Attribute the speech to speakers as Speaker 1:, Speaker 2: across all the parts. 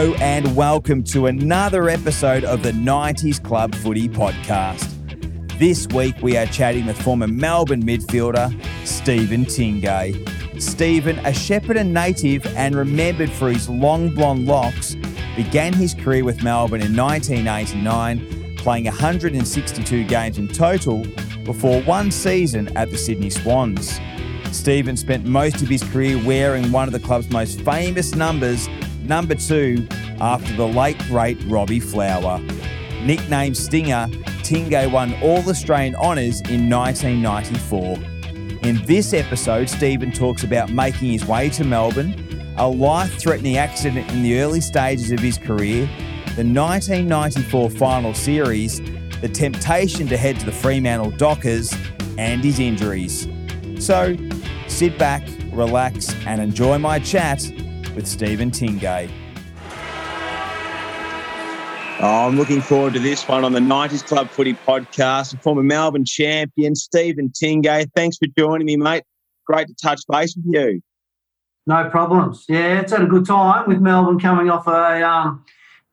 Speaker 1: And welcome to another episode of the 90s Club Footy Podcast. This week we are chatting with former Melbourne midfielder Stephen Tingay. Stephen, a Shepparton native and remembered for his long blonde locks, began his career with Melbourne in 1989, playing 162 games in total before one season at the Sydney Swans. Stephen spent most of his career wearing one of the club's most famous numbers, number two, after the late great Robbie Flower. Nicknamed Stinga, Tingay won all Australian honours in 1994. In this episode, Stephen talks about making his way to Melbourne, a life threatening accident in the early stages of his career, the 1994 final series, the temptation to head to the Fremantle Dockers, and his injuries. So, sit back, relax, and enjoy my chat with Stephen Tingay. Oh, I'm looking forward to this one on the 90s Club Footy podcast. Former Melbourne champion, Stephen Tingay. Thanks for joining me, mate. Great to touch base with you.
Speaker 2: No problems. Yeah, it's had a good time with Melbourne coming off a um,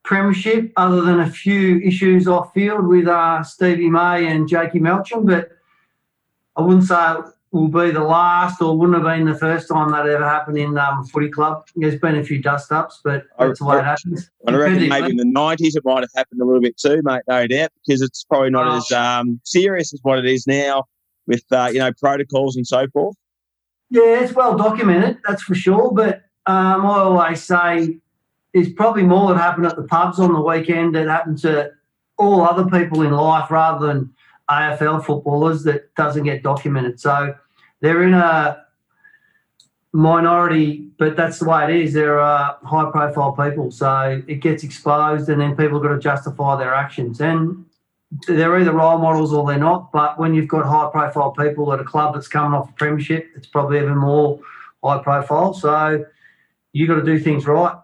Speaker 2: premiership, other than a few issues off field with uh, Stevie May and Jakey Melksham. But I wouldn't say will be the last or wouldn't have been the first time that ever happened in um, footy club. There's been a few dust ups, but that's the way it happens.
Speaker 1: I reckon maybe in the 90s it might have happened a little bit too, mate, no doubt, because it's probably not oh. as um, serious as what it is now with, uh, you know, protocols and so forth.
Speaker 2: Yeah, it's well documented, that's for sure. But um, I always say there's probably more that happened at the pubs on the weekend that happened to all other people in life rather than AFL footballers that doesn't get documented. So they're in a minority, but that's the way it is. They're uh, high profile people. So it gets exposed and then people got to justify their actions. And they're either role models or they're not. But when you've got high profile people at a club that's coming off a premiership, it's probably even more high profile. So you've got to do things right.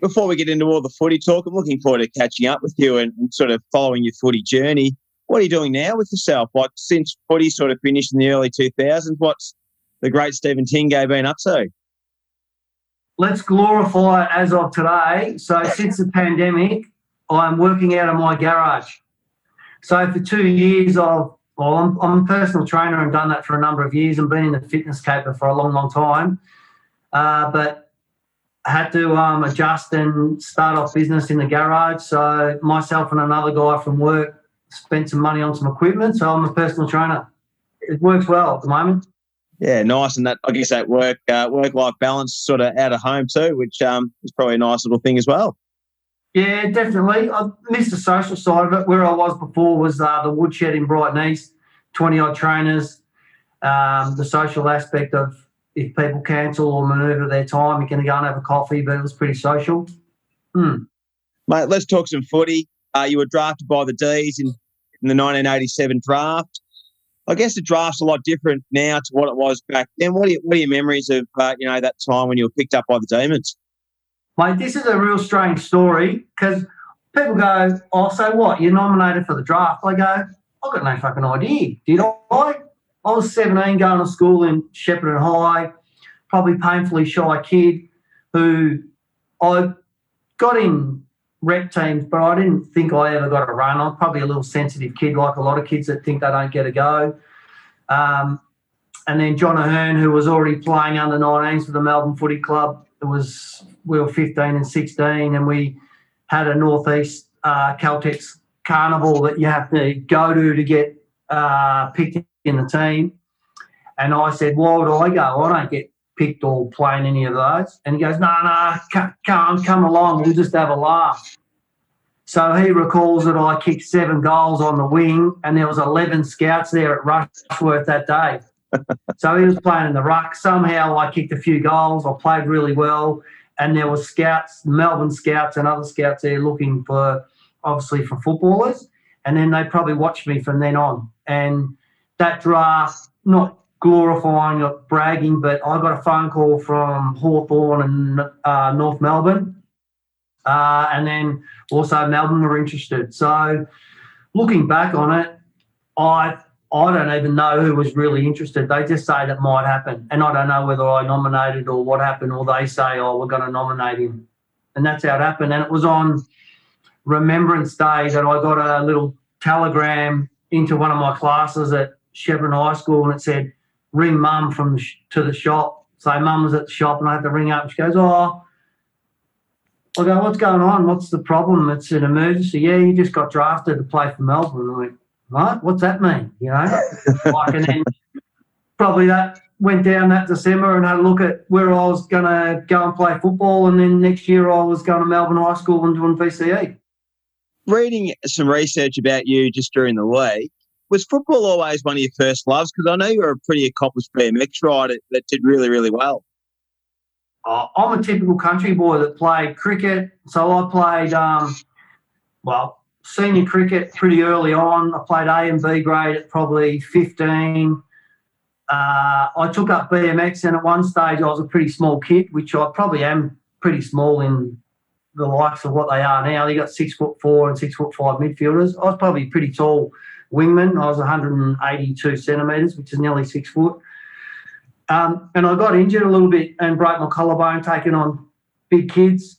Speaker 1: Before we get into all the footy talk, I'm looking forward to catching up with you and, and sort of following your footy journey. What are you doing now with yourself? Like since footy sort of finished in the early 2000s, what's the great Stephen Tingay been up to?
Speaker 2: Let's glorify it as of today. So since the pandemic, I'm working out of my garage. So for two years, I've well, I'm, I'm, a personal trainer and done that for a number of years and been in the fitness caper for a long, long time. Uh, but had to um, adjust and start off business in the garage. So myself and another guy from work spent some money on some equipment. So I'm a personal trainer. It works well at the moment.
Speaker 1: Yeah, nice, and that I guess that work uh, work life balance sort of out of home too, which um, is probably a nice little thing as well.
Speaker 2: Yeah, definitely. I missed the social side of it. Where I was before was uh, the woodshed in Brighton East, twenty odd trainers. Um, the social aspect of if people cancel or manoeuvre their time, you can go and have a coffee, but it was pretty social. Hmm.
Speaker 1: Mate, let's talk some footy. Uh, you were drafted by the D's in in the 1987 draft. I guess the draft's a lot different now to what it was back then. What are, you, what are your memories of uh, you know that time when you were picked up by the Demons?
Speaker 2: Mate, this is a real strange story because people go, "Oh, so what? You're nominated for the draft." I go, "I've got no fucking idea." Did I? I was 17, going to school in Shepparton High, probably painfully shy kid who I got in rep teams, but I didn't think I ever got a run. I'm probably a little sensitive kid, like a lot of kids that think they don't get a go. Um, and then John Ahern, who was already playing under 19s for the Melbourne Footy Club, it was we were 15 and 16, and we had a northeast uh, Caltex carnival that you have to go to to get uh, picked in the team. And I said, "Why would I go? I don't get picked or playing any of those. And he goes, no, no, come, come along. We'll just have a laugh. So he recalls that I kicked seven goals on the wing and there was 11 scouts there at Rushworth that day. so he was playing in the ruck. Somehow I kicked a few goals. I played really well. And there were scouts, Melbourne scouts and other scouts there looking for, obviously, for footballers. And then they probably watched me from then on. And that draft, not glorifying or bragging, but I got a phone call from Hawthorn and uh, North Melbourne. Uh, and then also Melbourne were interested. So looking back on it, I I don't even know who was really interested. They just say that might happen. And I don't know whether I nominated or what happened, or they say, oh, we're going to nominate him. and that's how it happened. And it was on Remembrance Day that I got a little telegram into one of my classes at Shepparton High School, and it said, "Ring mum from the sh- to the shop." So mum was at the shop, and I had to ring up. She goes, "Oh." I go, what's going on? What's the problem? It's an emergency. Yeah, you just got drafted to play for Melbourne. I'm like, what? What's that mean? You know, like, and then probably that went down that December and had a look at where I was going to go and play football. And then next year I was going to Melbourne High School and doing VCE.
Speaker 1: Reading some research about you just during the week, was football always one of your first loves? Because I know you're a pretty accomplished BMX rider that did really, really well.
Speaker 2: Uh, I'm a typical country boy that played cricket. So I played, um, well, senior cricket pretty early on. I played A and B grade at probably 15 uh, I took up BMX, and at one stage I was a pretty small kid, which I probably am pretty small in the likes of what they are now. They got six foot four and six foot five midfielders. I was probably pretty tall wingman. I was 182 centimetres, which is nearly six foot. Um, and I got injured a little bit and broke my collarbone taking on big kids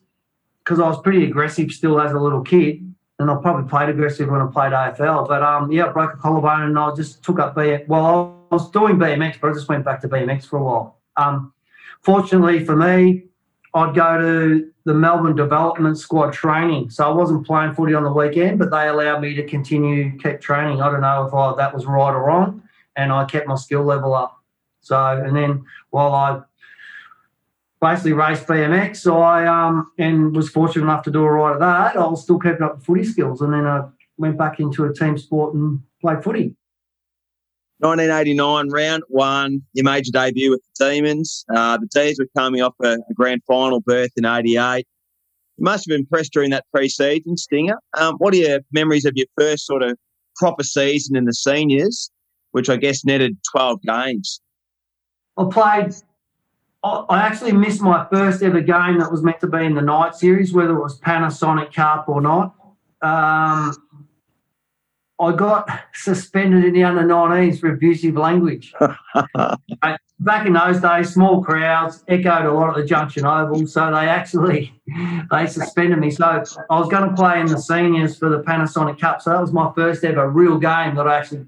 Speaker 2: because I was pretty aggressive still as a little kid. And I probably played aggressive when I played AFL. But um, yeah, I broke a collarbone and I just took up BMX. Well, I was doing BMX, but I just went back to BMX for a while. Um, fortunately for me, I'd go to the Melbourne Development Squad training. So I wasn't playing footy on the weekend, but they allowed me to continue keep training. I don't know if I, that was right or wrong, and I kept my skill level up. So and then while I basically raced BMX, I um and was fortunate enough to do all right at that. I was still keeping up the footy skills, and then I went back into a team sport and played footy.
Speaker 1: 1989, round one, your debut with the Demons. Uh, the D's were coming off a, a, grand final berth in 88. You must have impressed during that pre-season, Stinga. Um, what are your memories of your first sort of proper season in the seniors, which I guess netted 12 games?
Speaker 2: I played, I actually missed my first ever game that was meant to be in the night series, whether it was Panasonic Cup or not. Um, I got suspended in the under 19s for abusive language. Back in those days, small crowds echoed a lot at the Junction Oval, so they actually they suspended me. So I was going to play in the seniors for the Panasonic Cup. So that was my first ever real game that I actually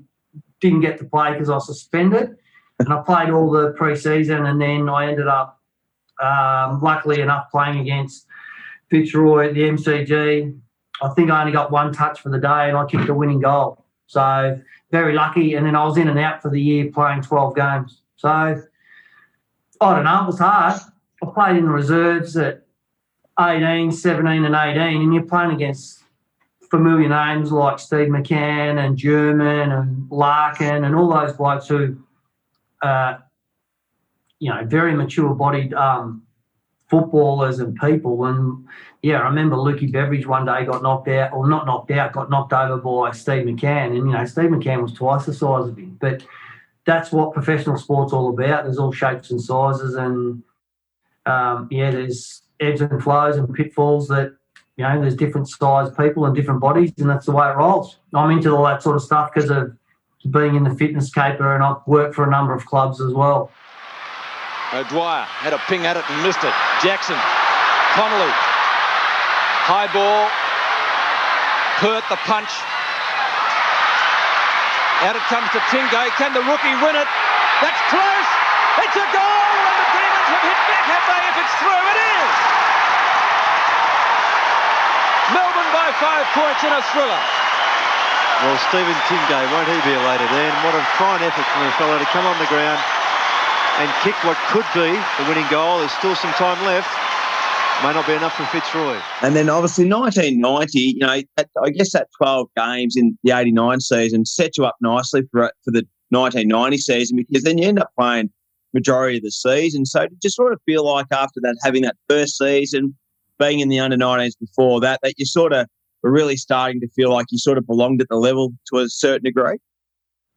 Speaker 2: didn't get to play because I was suspended. And I played all the pre-season, and then I ended up, um, luckily enough, playing against Fitzroy at the MCG I think I only got one touch for the day and I kicked a winning goal. So very lucky. And then I was in and out for the year playing 12 games. So I don't know, it was hard. I played in the reserves at 18, 17 and 18 and you're playing against familiar names like Steve McCann and German and Larkin and all those blokes who, uh, you know, very mature bodied um, footballers and people. And yeah, I remember Lukey Beveridge one day got knocked out, or not knocked out, got knocked over by Steve McCann. And, you know, Steve McCann was twice the size of him. But that's what professional sport's all about. There's all shapes and sizes. And um, yeah, there's ebbs and flows and pitfalls that, you know, there's different sized people and different bodies. And that's the way it rolls. I'm into all that sort of stuff because of being in the fitness caper and I've worked for a number of clubs as well.
Speaker 3: O'Dwyer had a ping at it and missed it. Jackson, Connolly, high ball, Pert the punch. Out it comes to Tingay. Can the rookie win it? That's close. It's a goal, and the Demons have hit back, have they? If it's through, it is. Melbourne by five points in a thriller.
Speaker 4: Well, Stephen Tingay, won't he be elated then? What a fine effort from the fellow to come on the ground and kick what could be the winning goal. There's still some time left. May not be enough for Fitzroy.
Speaker 1: And then obviously 1990, you know, I guess that 12 games in the 89 season set you up nicely for, uh, for the 1990 season because then you end up playing majority of the season. So did you sort of feel like after that, having that first season, being in the under 19s before that, that you sort of were really starting to feel like you sort of belonged at the level to a certain degree?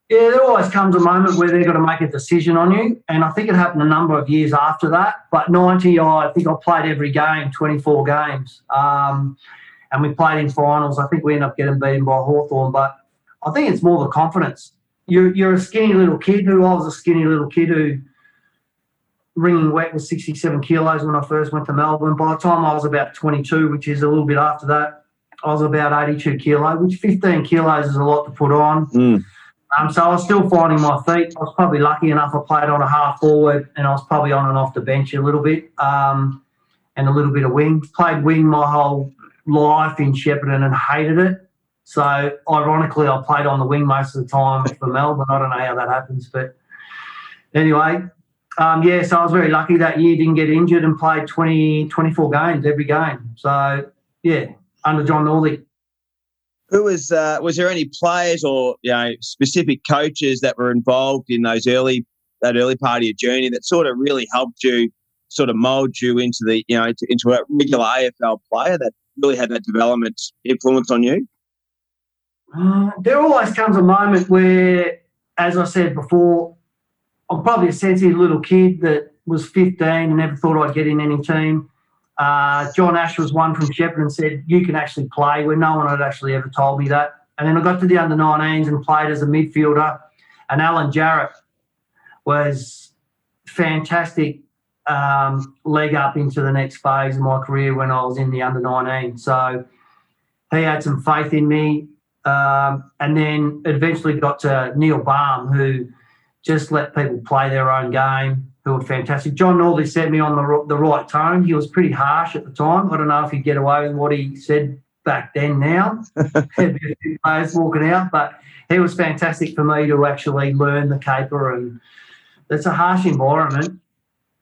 Speaker 2: Yeah, there always comes a moment where they've got to make a decision on you. And I think it happened a number of years after that. But 90, I think I played every game, 24 games. Um, and we played in finals. I think we ended up getting beaten by Hawthorn. But I think it's more the confidence. You're, you're a skinny little kid who I was a skinny little kid who ringing wet was 67 kilos when I first went to Melbourne. By the time I was about 22, which is a little bit after that, I was about 82 kilo, which 15 kilos is a lot to put on.
Speaker 1: Mm.
Speaker 2: Um, so I was still finding my feet. I was probably lucky enough. I played on a half forward, and I was probably on and off the bench a little bit, um, and a little bit of wing. Played wing my whole life in Shepparton and hated it. So ironically, I played on the wing most of the time for Melbourne. I don't know how that happens, but anyway, um, yeah. So I was very lucky that year. Didn't get injured and played 20, 24 games every game. So yeah, under John Northey.
Speaker 1: Who was uh, was there any players or you know specific coaches that were involved in those early that early part of your journey that sort of really helped you sort of mold you into the you know into a regular AFL player that really had that development influence on you?
Speaker 2: Uh, there always comes a moment where, as I said before, I'm probably a sensitive little kid that was 15 and never thought I'd get in any team. Uh, John Ash was one from Shepparton and said, You can actually play, where no one had actually ever told me that. And then I got to the under 19s and played as a midfielder. And Alan Jarrett was fantastic um, leg up into the next phase of my career when I was in the under 19. So he had some faith in me. Um, and then eventually got to Neil Balme, who just let people play their own game, who were fantastic. John Northey set me on the, the right tone. He was pretty harsh at the time. I don't know if he'd get away with what he said back then now. a few players walking out, but he was fantastic for me to actually learn the caper. And it's a harsh environment.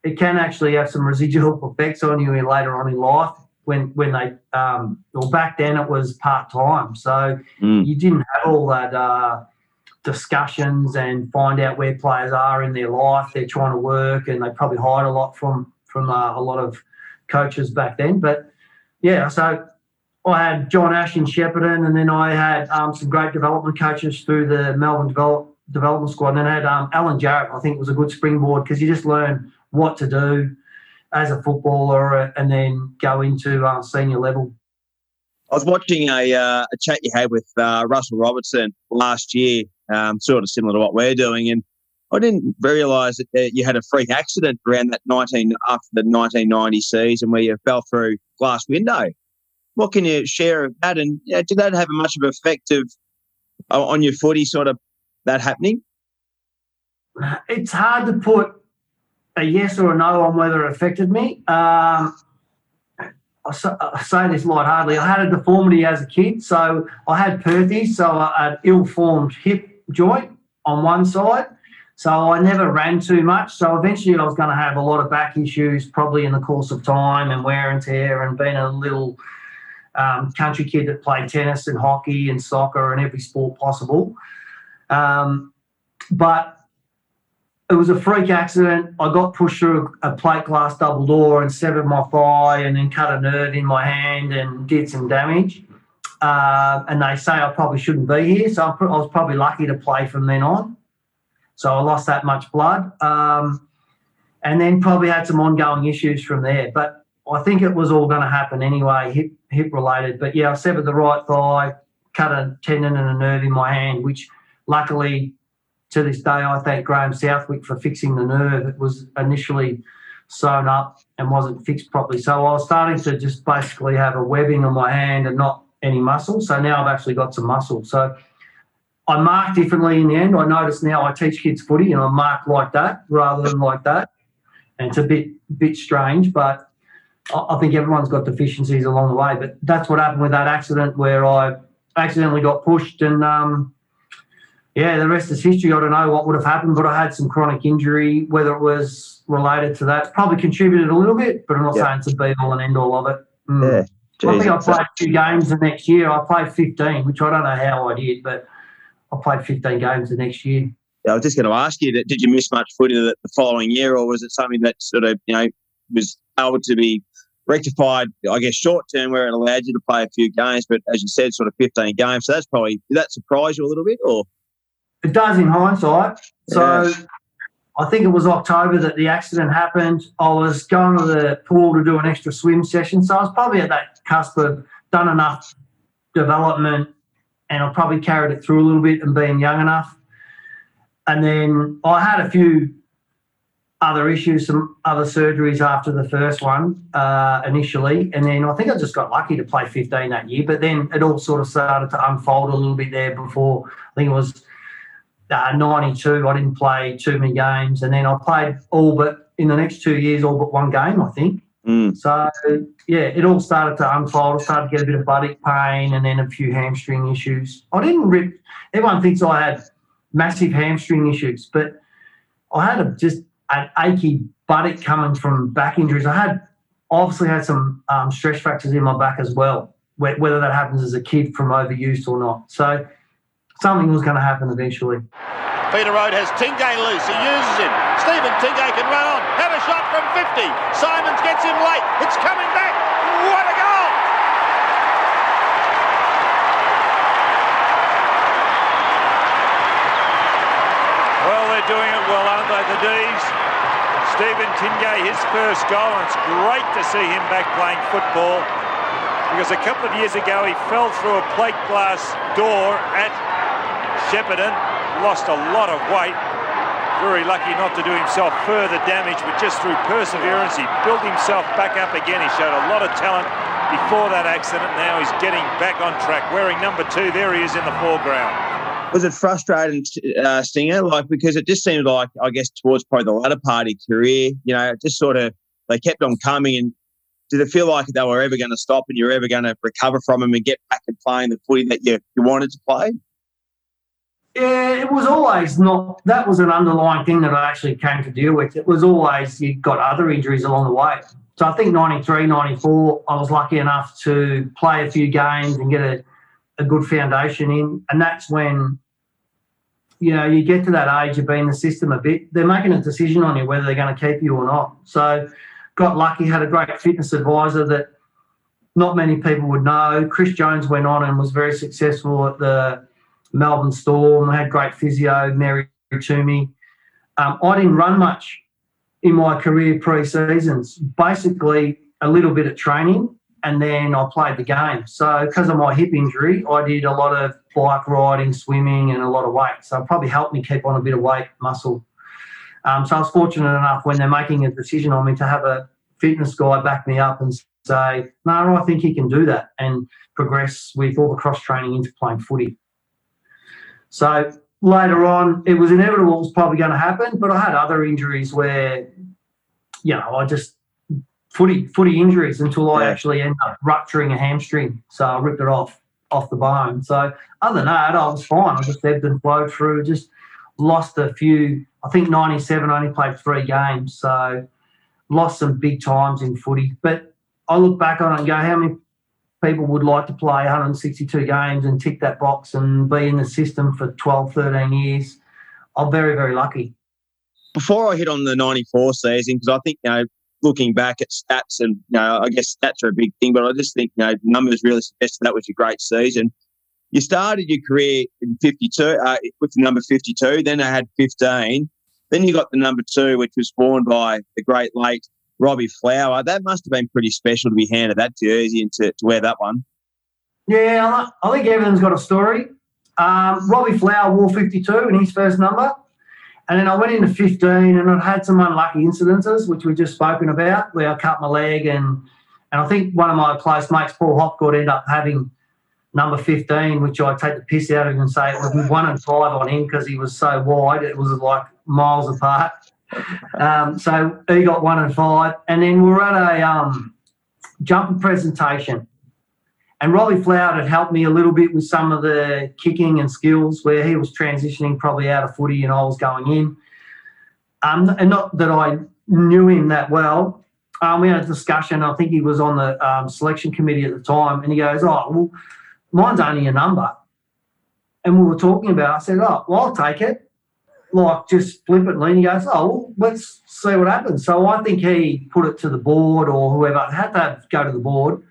Speaker 2: It can actually have some residual effects on you later on in life when when they um, well back then it was part time, so mm. you didn't have all that uh, discussions and find out where players are in their life. They're trying to work, and they probably hide a lot from from uh, a lot of coaches back then. But yeah, so I had John Ash in Shepparton, and then I had um, some great development coaches through the Melbourne develop, development squad. And then I had um, Alan Jarrett. I think was a good springboard because you just learn what to do as a footballer and then go into uh, senior level.
Speaker 1: I was watching a, uh, a chat you had with uh, Russell Robertson last year, um, sort of similar to what we're doing, and I didn't realise that you had a freak accident around that 19 after the 1990 season where you fell through glass window. What can you share of that? And you know, did that have much of an effect of on your footy, sort of that happening?
Speaker 2: It's hard to put a yes or a no on whether it affected me. Um, I, say this lightheartedly. I had a deformity as a kid, so I had Perthes, so had ill-formed hip joint on one side. So I never ran too much. So eventually I was going to have a lot of back issues probably in the course of time and wear and tear and being a little um, country kid that played tennis and hockey and soccer and every sport possible. Um, but it was a freak accident. I got pushed through a plate glass double door and severed my thigh and then cut a nerve in my hand and did some damage. Uh, and they say I probably shouldn't be here. So I was probably lucky to play from then on. So I lost that much blood. Um, and then probably had some ongoing issues from there. But I think it was all going to happen anyway, hip, hip related. But yeah, I severed the right thigh, cut a tendon and a nerve in my hand, which luckily to this day, I thank Graham Southwick for fixing the nerve. It was initially sewn up and wasn't fixed properly. So I was starting to just basically have a webbing on my hand and not any muscle. So now I've actually got some muscle. So I mark differently in the end. I notice now I teach kids footy and I mark like that rather than like that. And it's a bit bit strange, but I think everyone's got deficiencies along the way. But that's what happened with that accident where I accidentally got pushed and um, yeah, the rest is history. I don't know what would have happened, but I had some chronic injury, whether it was related to that. Probably contributed a little bit, but I'm not saying it's a be all and end all of it.
Speaker 1: Mm. Yeah.
Speaker 2: I think I played two games the next year. I played 15, which I don't know how I did, but I played 15 games the next year.
Speaker 1: Yeah, I was just going to ask you, that, did you miss much footy the, the following year, or was it something that sort of, you know, was able to be rectified, I guess, short term where it allowed you to play a few games, but as you said, sort of 15 games. So that's probably, did that surprise you a little bit, or?
Speaker 2: It does in hindsight. So I think it was October that the accident happened. I was going to the pool to do an extra swim session. So I was probably at that cusp of done enough development and I probably carried it through a little bit and being young enough. And then I had a few other issues, some other surgeries after the first one uh, initially, and then I think I just got lucky to play 15 that year. But then it all sort of started to unfold a little bit there before I think it was uh, 92. I didn't play too many games, and then I played all but in the next two years, all but one game, I think.
Speaker 1: Mm.
Speaker 2: So yeah, it all started to unfold. I started to get a bit of buttock pain, and then a few hamstring issues. I didn't rip. Everyone thinks I had massive hamstring issues, but I had a, just an achy buttock coming from back injuries. I had obviously had some um, stress fractures in my back as well, whether that happens as a kid from overuse or not. So something was going to happen eventually.
Speaker 5: Peter Road has Tingay loose. He uses him. Stephen Tingay can run on. Have a shot from 50. Simons gets him late. It's coming back. What a goal!
Speaker 6: Well, they're doing it well, aren't they, the D's? Stephen Tingay, his first goal, and it's great to see him back playing football because a couple of years ago he fell through a plate glass door at Shepparton, lost a lot of weight, very lucky not to do himself further damage, but just through perseverance, he built himself back up again. He showed a lot of talent before that accident. Now he's getting back on track, wearing number two. There he is in the foreground
Speaker 1: was it frustrating, uh, Stinga? Like because it just seemed like I guess towards probably the latter part of career, you know, just sort of they kept on coming, and did it feel like they were ever going to stop and you're ever going to recover from them and get back and playing the footy that you you wanted to play?
Speaker 2: Yeah, it was always not. That was an underlying thing that I actually came to deal with. It was always you got other injuries along the way. So I think 93, 94, I was lucky enough to play a few games and get a, a good foundation in. And that's when you know, you get to that age of being in the system a bit, they're making a decision on you whether they're going to keep you or not. So, got lucky, had a great fitness advisor that not many people would know. Chris Jones went on and was very successful at the Melbourne Storm. I had great physio, Mary Toomey. Um, I didn't run much in my career pre seasons, basically a little bit of training and then I played the game. So because of my hip injury, I did a lot of bike riding, swimming, and a lot of weight. So it probably helped me keep on a bit of weight, muscle. Um, so I was fortunate enough when they're making a decision on me to have a fitness guy back me up and say, no, I think he can do that and progress with all the cross training into playing footy. So later on, it was inevitable it was probably going to happen, but I had other injuries where, you know, I just footy footy injuries until I actually ended up rupturing a hamstring. So I ripped it off off the bone. So other than that, I was fine. I just ebbed and flowed through. Just lost a few. I think '97 I only played three games, so lost some big times in footy. But I look back on it and go, how many people would like to play 162 games and tick that box and be in the system for 12, 13 years? I'm very, very lucky.
Speaker 1: Before I hit on the 94 season, because I think, you know, looking back at stats, and you know, I guess stats are a big thing, but I just think you know numbers really suggest that was a great season. You started your career in 52 uh, with the number 52, then I had 15. Then you got the number two, which was worn by the great late Robbie Flower. That must have been pretty special to be handed that jersey and to, to wear that one.
Speaker 2: Yeah, I think everyone's got a story. Um, Robbie Flower wore 52 in his first number. And then I went into 15 and I'd had some unlucky incidences, which we've just spoken about, where I cut my leg and and I think one of my close mates, Paul Hopgood, ended up having number 15, which I take the piss out of and say it was one and five on him because he was so wide. It was like miles apart. Um, so he got one and five. And then we are at a um, jumper presentation and Robbie Flower had helped me a little bit with some of the kicking and skills where he was transitioning probably out of footy and I was going in. Um, and not that I knew him that well. Um, we had a discussion. I think he was on the um, selection committee at the time, and he goes, "Oh, well, mine's only a number." And we were talking about. I said, "Oh, well, I'll take it." Like just flippantly, and he goes, "Oh, let's see what happens." So I think he put it to the board or whoever had to go to the board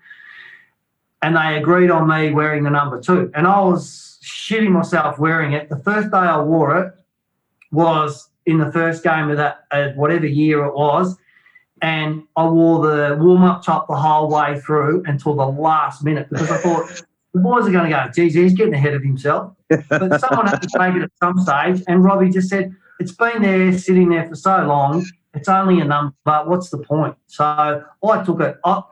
Speaker 2: and they agreed on me wearing the number two. And I was shitting myself wearing it. The first day I wore it was in the first game of that, uh, whatever year it was. And I wore the warm up top the whole way through until the last minute because I thought the boys are going to go, geez, he's getting ahead of himself. But someone had to take it at some stage. And Robbie just said, it's been there, sitting there for so long. It's only a number. What's the point? So I took it. I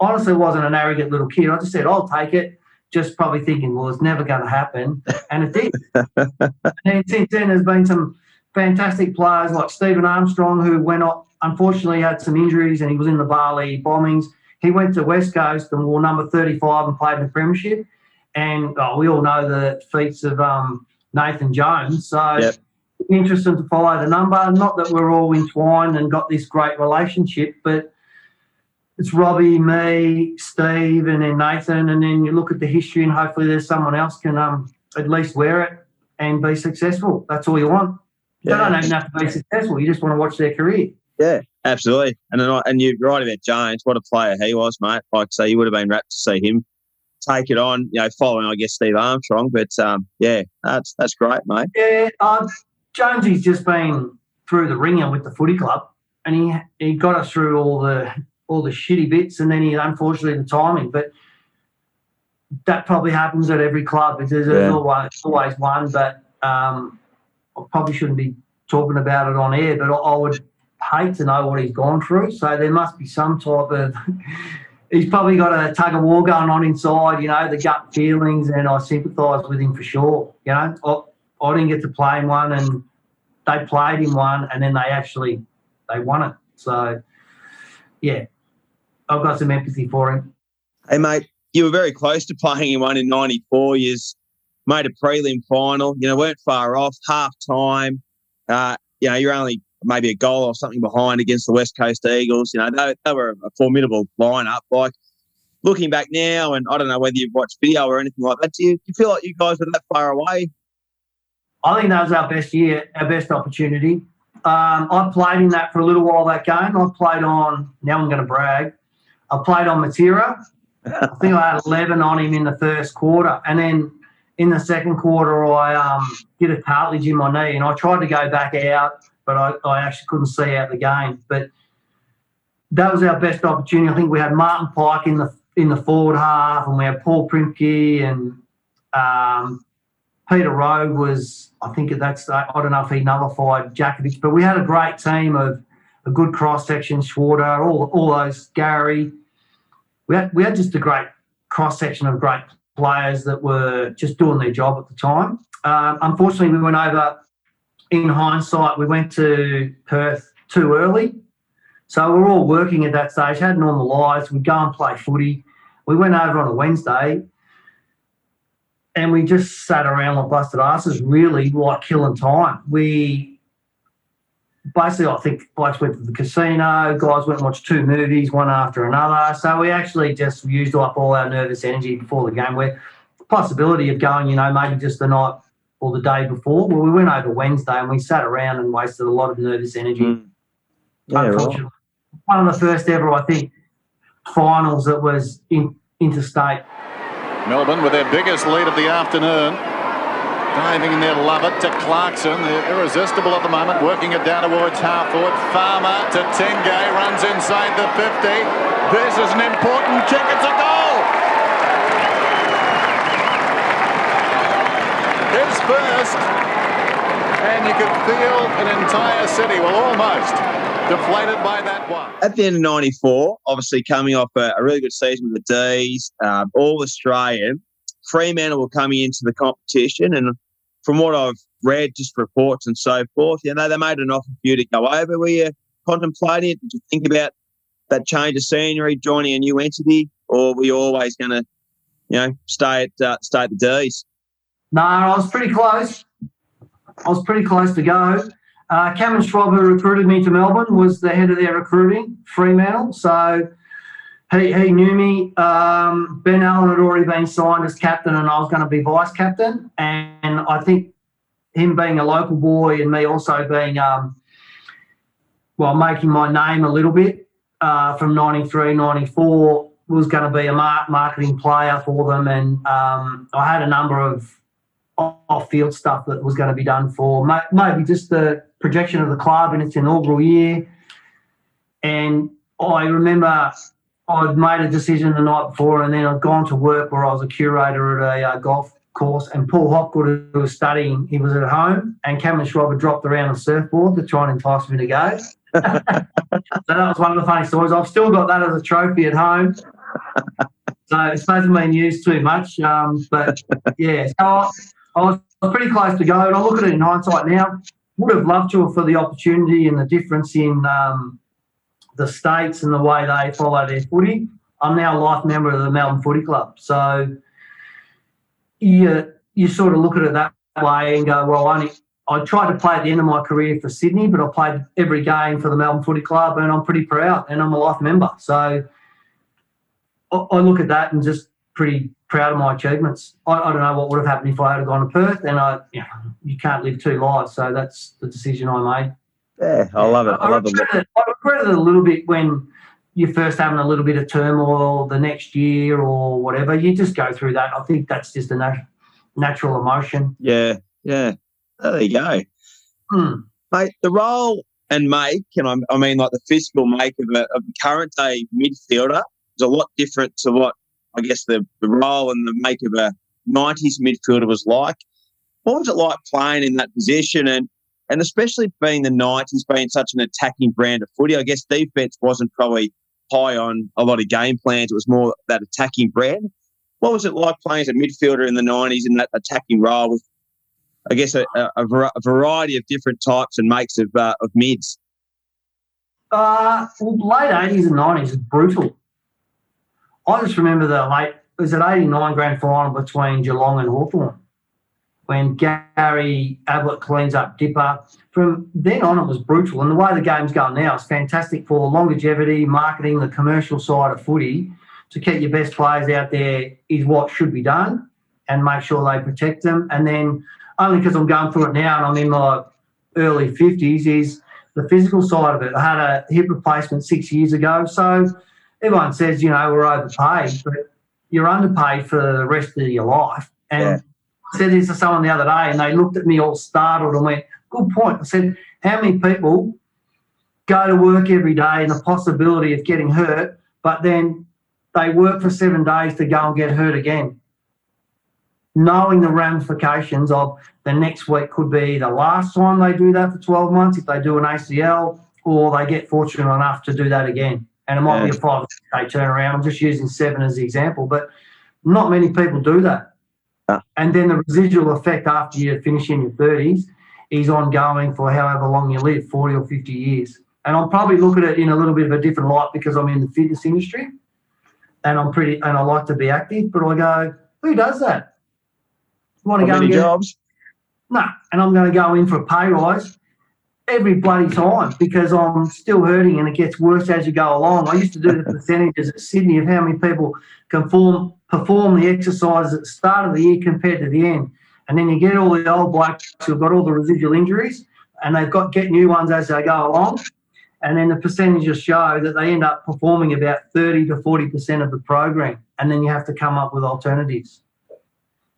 Speaker 2: honestly wasn't an arrogant little kid. I just said, I'll take it. Just probably thinking, well, it's never going to happen. And it did. and since then, there's been some fantastic players like Stephen Armstrong, who went up, unfortunately had some injuries and he was in the Bali bombings. He went to West Coast and wore number 35 and played in the Premiership. And oh, we all know the feats of um, Nathan Jones. So
Speaker 1: Yep.
Speaker 2: interesting to follow the number. Not that we're all entwined and got this great relationship, but it's Robbie, me, Steve, and then Nathan. And then you look at the history, and hopefully there's someone else can um, at least wear it and be successful. That's all you want. They don't even have to be successful. You just want to watch their career.
Speaker 1: Yeah, absolutely. And then, I- and you're right about Jones. What a player he was, mate. Like I say, you would have been rapt to see him take it on. You know, following I guess Steve Armstrong. But um, yeah, that's that's great, mate.
Speaker 2: Yeah, uh, Jonesy's just been through the ringer with the footy club, and he he got us through all the all the shitty bits, and then he unfortunately the timing. But that probably happens at every club. There's
Speaker 1: Yeah.
Speaker 2: always always one, but um, I probably shouldn't be talking about it on air. But I, I would hate to know what he's gone through. So there must be some type of. He's probably got a tug of war going on inside, you know, the gut feelings, and I sympathise with him for sure. You know, I, I didn't get to play in one, and they played in one, and then they actually they won it. So, yeah, I've got some empathy for him.
Speaker 1: Hey, mate, you were very close to playing in one in '94. You made a prelim final. You know, weren't far off. Half time. Uh, you know, you're only maybe a goal or something behind against the West Coast Eagles. You know, they, they were a formidable lineup. Like looking back now, and I don't know whether you've watched video or anything like that. Do you, do you feel like you guys were that far away?
Speaker 2: I think that was our best year, our best opportunity. Um, I played in that for a little while that game. I played on, now I'm going to brag, I played on Matera. I think I had 11 on him in the first quarter. And then in the second quarter, I um, did a cartilage in my knee and I tried to go back out, but I, I actually couldn't see out the game. But that was our best opportunity. I think we had Martin Pike in the in the forward half and we had Paul Prymke and um, Peter Rowe was, I think that's, I don't know if he nullified Jakovich, but we had a great team of a good cross section, Schwarter, all, all those, Gary. We had, we had just a great cross section of great players that were just doing their job at the time. Um, unfortunately, we went over, in hindsight, we went to Perth too early. So we we're all working at that stage, had normal lives. We'd go and play footy. We went over on a Wednesday and we just sat around like busted asses, really like killing time. We basically, I think, blokes went to the casino, guys went and watched two movies, one after another. So we actually just used up all our nervous energy before the game. Where possibility of going, you know, maybe just the night or the day before. Well, we went over Wednesday and we sat around and wasted a lot of nervous energy.
Speaker 1: Mm. Yeah, right.
Speaker 2: unfortunately. One of the first ever, I think, finals that was in, interstate.
Speaker 5: Melbourne with their biggest lead of the afternoon. Diving in there, love it to Clarkson. They're irresistible at the moment, working it down towards half forward. Farmer to Tingay, runs inside the 50. This is an important kick, it's a goal! His first, and you could feel an entire city, well, almost, deflated by that one.
Speaker 1: at the end of '94, obviously coming off a, a really good season with the D's, um, all Australian, Fremantle were coming into the competition, and from what I've read, just reports and so forth, you know, they made an offer for you to go over. Were you contemplating it? Did you think about that change of scenery, joining a new entity, or were you always going to, you know, stay at uh, stay at the D's?
Speaker 2: No, I was pretty close. I was pretty close to go. Uh, Cameron Schwab, who recruited me to Melbourne, was the head of their recruiting, Fremantle. So he, he knew me. Um, ben Allan had already been signed as captain, and I was going to be vice captain. And I think him being a local boy and me also being, um, well, making my name a little bit uh, from 93, 94 was going to be a marketing player for them. And um, I had a number of off-field stuff that was going to be done for maybe just the projection of the club in its inaugural year. And I remember I'd made a decision the night before, and then I'd gone to work where I was a curator at a uh, golf course, and Paul Hopgood, who was studying, he was at home, and Cameron Schwab had dropped around a surfboard to try and entice me to go. So that was one of the funny stories. I've still got that as a trophy at home. So it's hasn't been used too much. Um, but yeah, so I, I was pretty close to go. And I look at it in hindsight now. Would have loved to have for the opportunity and the difference in um, the states and the way they follow their footy. I'm now a life member of the Melbourne Footy Club. So you, you sort of look at it that way and go, well, only I tried to play at the end of my career for Sydney, but I played every game for the Melbourne Footy Club and I'm pretty proud and I'm a life member. So I, I look at that and just pretty proud of my achievements. I, I, don't know what would have happened if I had gone to Perth and I, you, know, you can't live two lives. So that's the decision I made.
Speaker 1: Yeah, I love it. I, I love
Speaker 2: it. I regretted it a little bit when you're first having a little bit of turmoil the next year or whatever. You just go through that. I think that's just a nat- natural emotion.
Speaker 1: Yeah, yeah. Oh, there you go. Hmm. Mate, the role and make, and I, I mean like the physical make of a, of a current day midfielder is a lot different to what I guess the, the role and the make of a 90s midfielder was like. What was it like playing in that position and and especially being the 90s being such an attacking brand of footy? I guess defense wasn't probably high on a lot of game plans. It was more that attacking brand. What was it like playing as a midfielder in the 90s in that attacking role with, I guess, a, a, a variety of different types and makes of, uh, of mids?
Speaker 2: Uh, well, late 80s and 90s is brutal. I just remember the late, it was an 89 grand final between Geelong and Hawthorn when Gary Ablett cleans up Dipper. From then on, it was brutal. And the way the game's going now is fantastic for the longevity, marketing, the commercial side of footy. To keep your best players out there is what should be done and make sure they protect them. And then, only because I'm going through it now and I'm in my early 50s, is the physical side of it. I had a hip replacement six years ago. So everyone says, you know, we're overpaid, but you're underpaid for the rest of your life. And yeah said this to someone the other day and they looked at me all startled and went, Good point. I said, How many people go to work every day and the possibility of getting hurt, but then they work for seven days to go and get hurt again? Knowing the ramifications of the next week could be the last time they do that for 12 months if they do an ACL or they get fortunate enough to do that again. And it might yeah. be a five day turnaround. I'm just using seven as the example, but not many people do that. Ah. And then the residual effect after you finish in your 30s is ongoing for however long you live 40 or 50 years. And I'll probably look at it in a little bit of a different light because I'm in the fitness industry and I'm pretty, and I like to be active, but I go, who does that?
Speaker 1: You want to go and get jobs?
Speaker 2: No, and I'm going to go in for a pay rise every bloody time because I'm still hurting and it gets worse as you go along. I used to do the percentages at Sydney of how many people can form perform the exercise at the start of the year compared to the end. And then you get all the old blokes who've got all the residual injuries and they've got get new ones as they go along. And then the percentages show that they end up performing about 30 to 40% of the program. And then you have to come up with alternatives.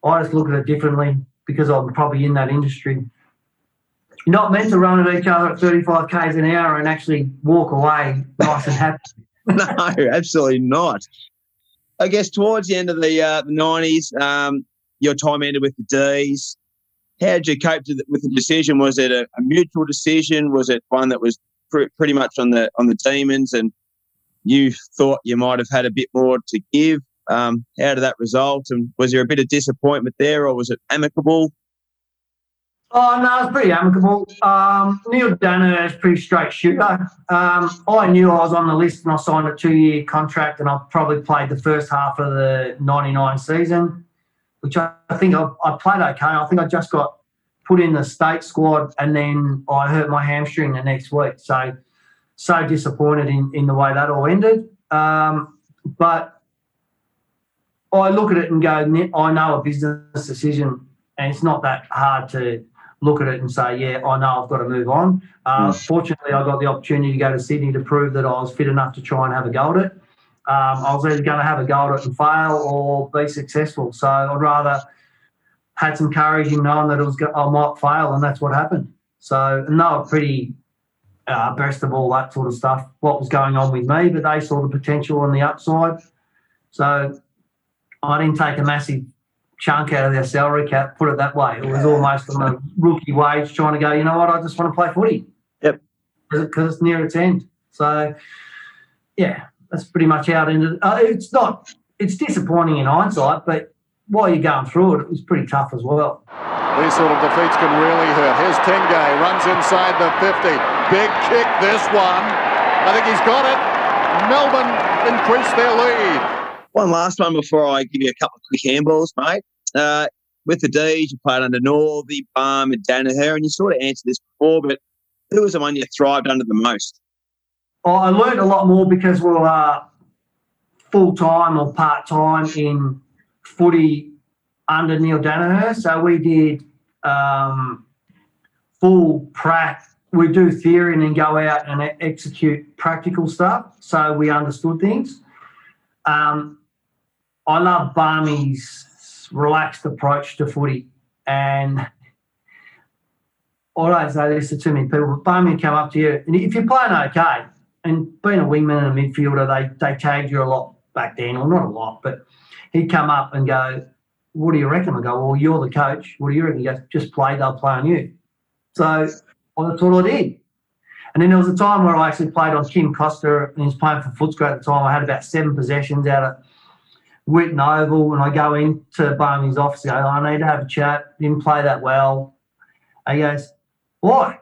Speaker 2: I just look at it differently because I'm probably in that industry. Not meant to run at each other at 35 k's an hour and actually walk away nice and happy.
Speaker 1: no, absolutely not. I guess towards the end of the, uh, the 90s, um, your time ended with the D's. How did you cope the, with the decision? Was it a, a, mutual decision? Was it one that was pr- pretty much on the on the demons, and you thought you might have had a bit more to give? Um, how did that result? And was there a bit of disappointment there, or was it amicable?
Speaker 2: Oh no, it's pretty amicable. Um, Neil Daniher is pretty straight shooter. Um, I knew I was on the list and I signed a two-year contract, and I probably played the first half of the '99 season, which I, I think I, I, played okay. I think I just got put in the state squad, and then I hurt my hamstring the next week. So, so disappointed in in the way that all ended. Um, but I look at it and go, I know a business decision, and it's not that hard to look at it and say, yeah, I know I've got to move on. Uh, mm. Fortunately, I got the opportunity to go to Sydney to prove that I was fit enough to try and have a go at it. Um, I was either going to have a go at it and fail or be successful. So I'd rather had some courage in knowing that it was I might fail, and that's what happened. So and they were pretty uh, abreast of all that sort of stuff, what was going on with me, but they saw the potential and the upside. So I didn't take a massive chunk out of their salary cap, put it that way. It was almost on a rookie wage trying to go, you know what, I just want to play footy.
Speaker 1: Yep.
Speaker 2: because it's near its end. So, yeah, that's pretty much out it ended. Uh, it's not, it's disappointing in hindsight, but while you're going through it, it was pretty tough as well.
Speaker 5: These sort of defeats can really hurt. Here's Tingay, runs inside the 50. Big kick, this one. I think he's got it. Melbourne increase their lead.
Speaker 7: One last one before I give you a couple of quick handballs, mate. Uh, with the D's, you played under Northey, Balme, and Daniher, and you sort of answered this before, but who was the one you thrived under the most?
Speaker 2: Oh, I learned a lot more because we were uh, full time or part time in footy under Neil Daniher. So we did um, full prac. We do theory and then go out and execute practical stuff. So we understood things. Um, I love Balme's relaxed approach to footy. And I don't say this to too many people, but Balme come up to you. And if you're playing okay, and being a wingman and a midfielder, they, they tagged you a lot back then, or not a lot, but he'd come up and go, What do you reckon? I go, Well, you're the coach. What do you reckon? He goes, Just play, they'll play on you. So well, that's what I did. And then there was a time where I actually played on Kim Costa and he was playing for Footscray at the time. I had about seven possessions out of Whitten Oval, and I go into Balme's office and go, I need to have a chat. Didn't play that well. And he goes, Why?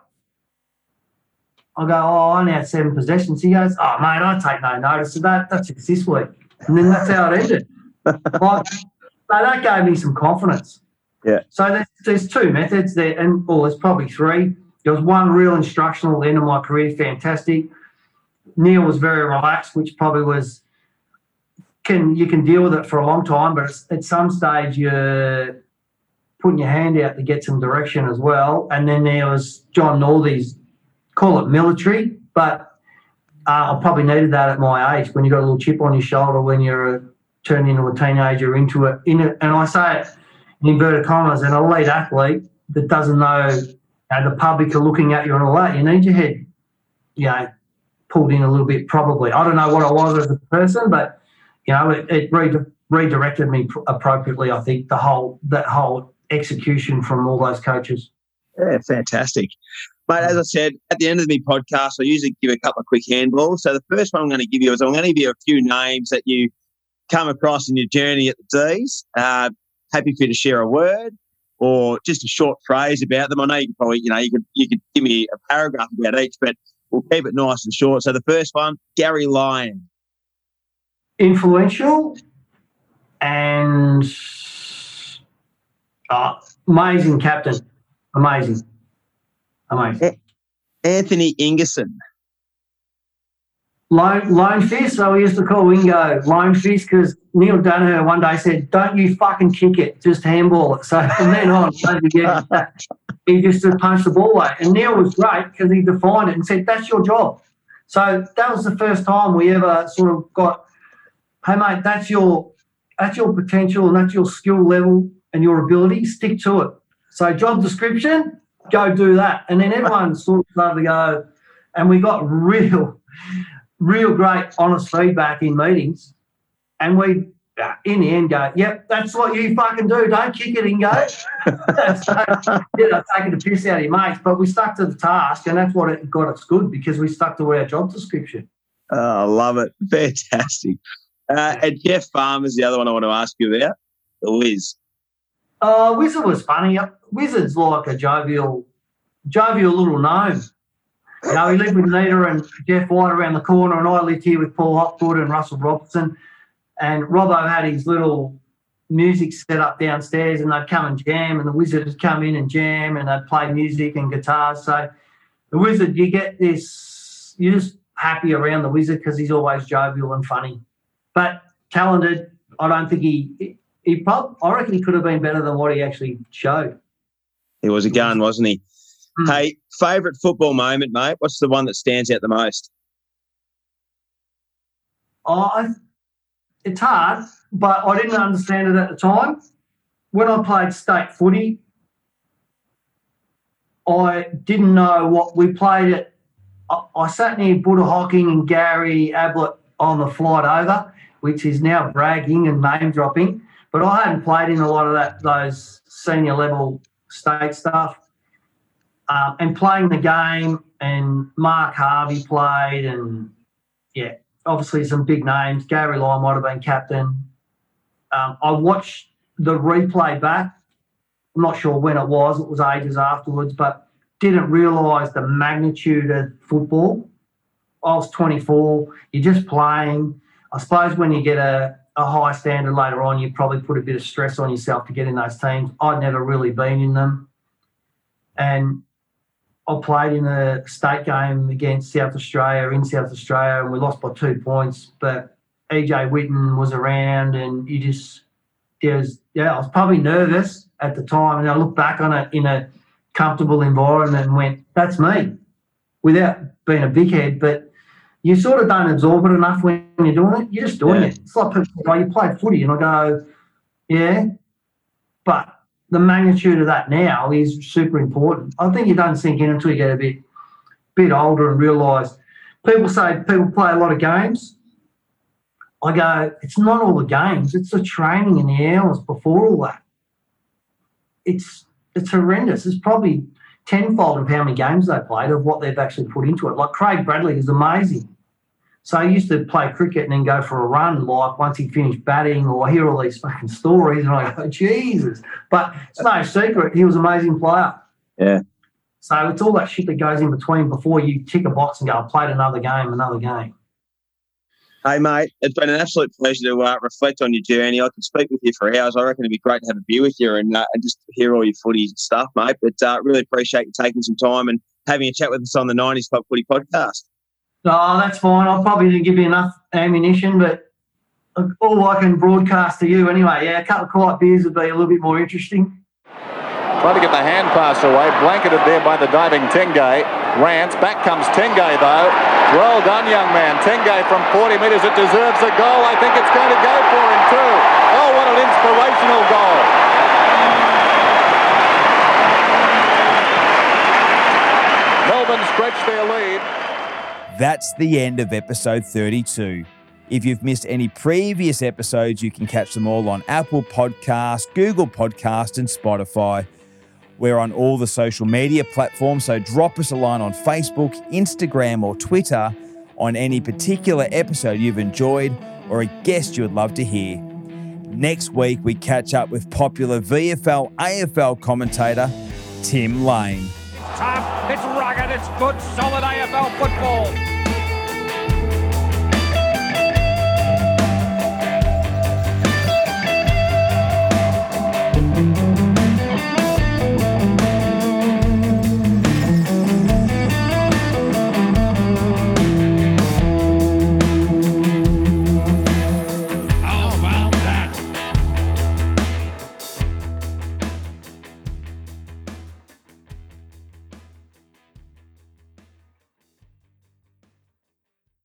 Speaker 2: I go, Oh, I only had seven possessions. He goes, Oh, mate, I take no notice of that. That's just this week. And then that's how it ended. like, so that gave me some confidence.
Speaker 7: Yeah.
Speaker 2: So there's, there's two methods there, and well, there's probably three. There was one real instructional at the end of my career, fantastic. Neil was very relaxed, which probably was can you can deal with it for a long time, but at some stage you're putting your hand out to get some direction as well. And then there was John Northey's call it military, but uh, I probably needed that at my age when you got a little chip on your shoulder when you're turned into a teenager into it. In it, and I say it in inverted commas, an elite athlete that doesn't know, know the public are looking at you and all that. You need your head, you know, pulled in a little bit. Probably, I don't know what I was as a person, but you know, it, it re- redirected me appropriately. I think the whole that whole execution from all those coaches.
Speaker 7: Yeah, fantastic. But as I said, at the end of the podcast, I usually give a couple of quick handballs. So the first one I'm going to give you is I'm going to give you a few names that you come across in your journey at the D's. Uh, happy for you to share a word or just a short phrase about them. I know you could probably, you know, you could you could give me a paragraph about each, but we'll keep it nice and short. So the first one, Gary Lyon.
Speaker 2: Influential and uh, amazing captain. Amazing. Amazing.
Speaker 7: Anthony Ingerson.
Speaker 2: Lone, lone fist, so we used to call Wingo lone fist because Neil Daniher one day said, Don't you fucking kick it, just handball it. So from then on, he just to punch the ball away. And Neil was great because he defined it and said, That's your job. So that was the first time we ever sort of got, hey mate, that's your that's your potential and that's your skill level and your ability. Stick to it. So job description, go do that. And then everyone sort of started to go, and we got real, real great honest feedback in meetings. And we, uh, in the end, go, yep, that's what you fucking do. Don't kick it and go. so, yeah, taking the piss out of your mates. But we stuck to the task, and that's what it got us good because we stuck to our job description.
Speaker 7: Oh, I love it. Fantastic. Uh, and Jeff Farmer is the other one I want to ask you about, the Wiz.
Speaker 2: Uh, Wizard was funny. Wizard's like a jovial, jovial little gnome. You know, he lived with Nita and Jeff White around the corner, and I lived here with Paul Hopgood and Russell Robertson. And Robbo had his little music set up downstairs, and they'd come and jam, and the Wizard would come in and jam, and they'd play music and guitars. So the Wizard, you get this, you're just happy around the Wizard because he's always jovial and funny. But talented, I don't think he he probably, I reckon he could have been better than what he actually showed.
Speaker 7: He was a gun, wasn't he?
Speaker 2: Mm.
Speaker 7: Hey, favourite football moment, mate? What's the one that stands out the most?
Speaker 2: Oh, I, it's hard, but I didn't understand it at the time. When I played state footy, I didn't know what we played it. I, I sat near Buddha Hocking and Gary Ablett on the flight over, which is now bragging and name dropping. But I hadn't played in a lot of that those senior level state stuff. um, and playing the game. And Mark Harvey played, and yeah, obviously some big names. Gary Lyon might have been captain. Um, I watched the replay back. I'm not sure when it was. It was ages afterwards, but didn't realise the magnitude of football. I was 24. You're just playing. I suppose when you get a, a high standard later on, you probably put a bit of stress on yourself to get in those teams. I'd never really been in them. And I played in a state game against South Australia in South Australia, and we lost by two points. But EJ Whitten was around, and you just yeah, I was probably nervous at the time, and I look back on it in a comfortable environment and went, "That's me," without being a big head, but. You sort of don't absorb it enough when you're doing it. You're just doing
Speaker 1: Yeah.
Speaker 2: it. It's like people go, you played footy, and I go, yeah, but the magnitude of that now is super important. I think you don't sink in until you get a bit bit older and realise. People say people play a lot of games. I go, it's not all the games; it's the training and the hours before all that. It's it's horrendous. It's probably tenfold of how many games they played of what they've actually put into it. Like Craig Bradley is amazing. So I used to play cricket and then go for a run, like once he finished batting, or hear all these fucking stories, and I go, Jesus. But it's no secret, he was an amazing player.
Speaker 1: Yeah.
Speaker 2: So it's all that shit that goes in between before you tick a box and go, I played another game, another game.
Speaker 1: Hey, mate, it's been an absolute pleasure to uh, reflect on your journey. I could speak with you for hours. I reckon it'd be great to have a beer with you and, uh, and just hear all your footy stuff, mate. But uh, really appreciate you taking some time and having a chat with us on the 90s Club Footy podcast.
Speaker 2: Oh, that's fine. I'll probably didn't give you enough ammunition, but all I can broadcast to you anyway. Yeah, a couple of quiet beers would be a little bit more interesting.
Speaker 5: Trying to get the hand pass away, blanketed there by the diving Tingay. Rance, back comes Tingay though. Well done, young man. Tingay from 40 metres, it deserves a goal. I think it's going to go for him too. Oh, what an inspirational goal. Melbourne stretch their lead.
Speaker 8: That's the end of episode 32. If you've missed any previous episodes, you can catch them all on Apple Podcasts, Google Podcast, and Spotify. We're on all the social media platforms, so drop us a line on Facebook, Instagram, or Twitter on any particular episode you've enjoyed or a guest you would love to hear. Next week, we catch up with popular VFL AFL commentator Tim Lane.
Speaker 6: Tough, it's rugged, it's good, solid AFL football.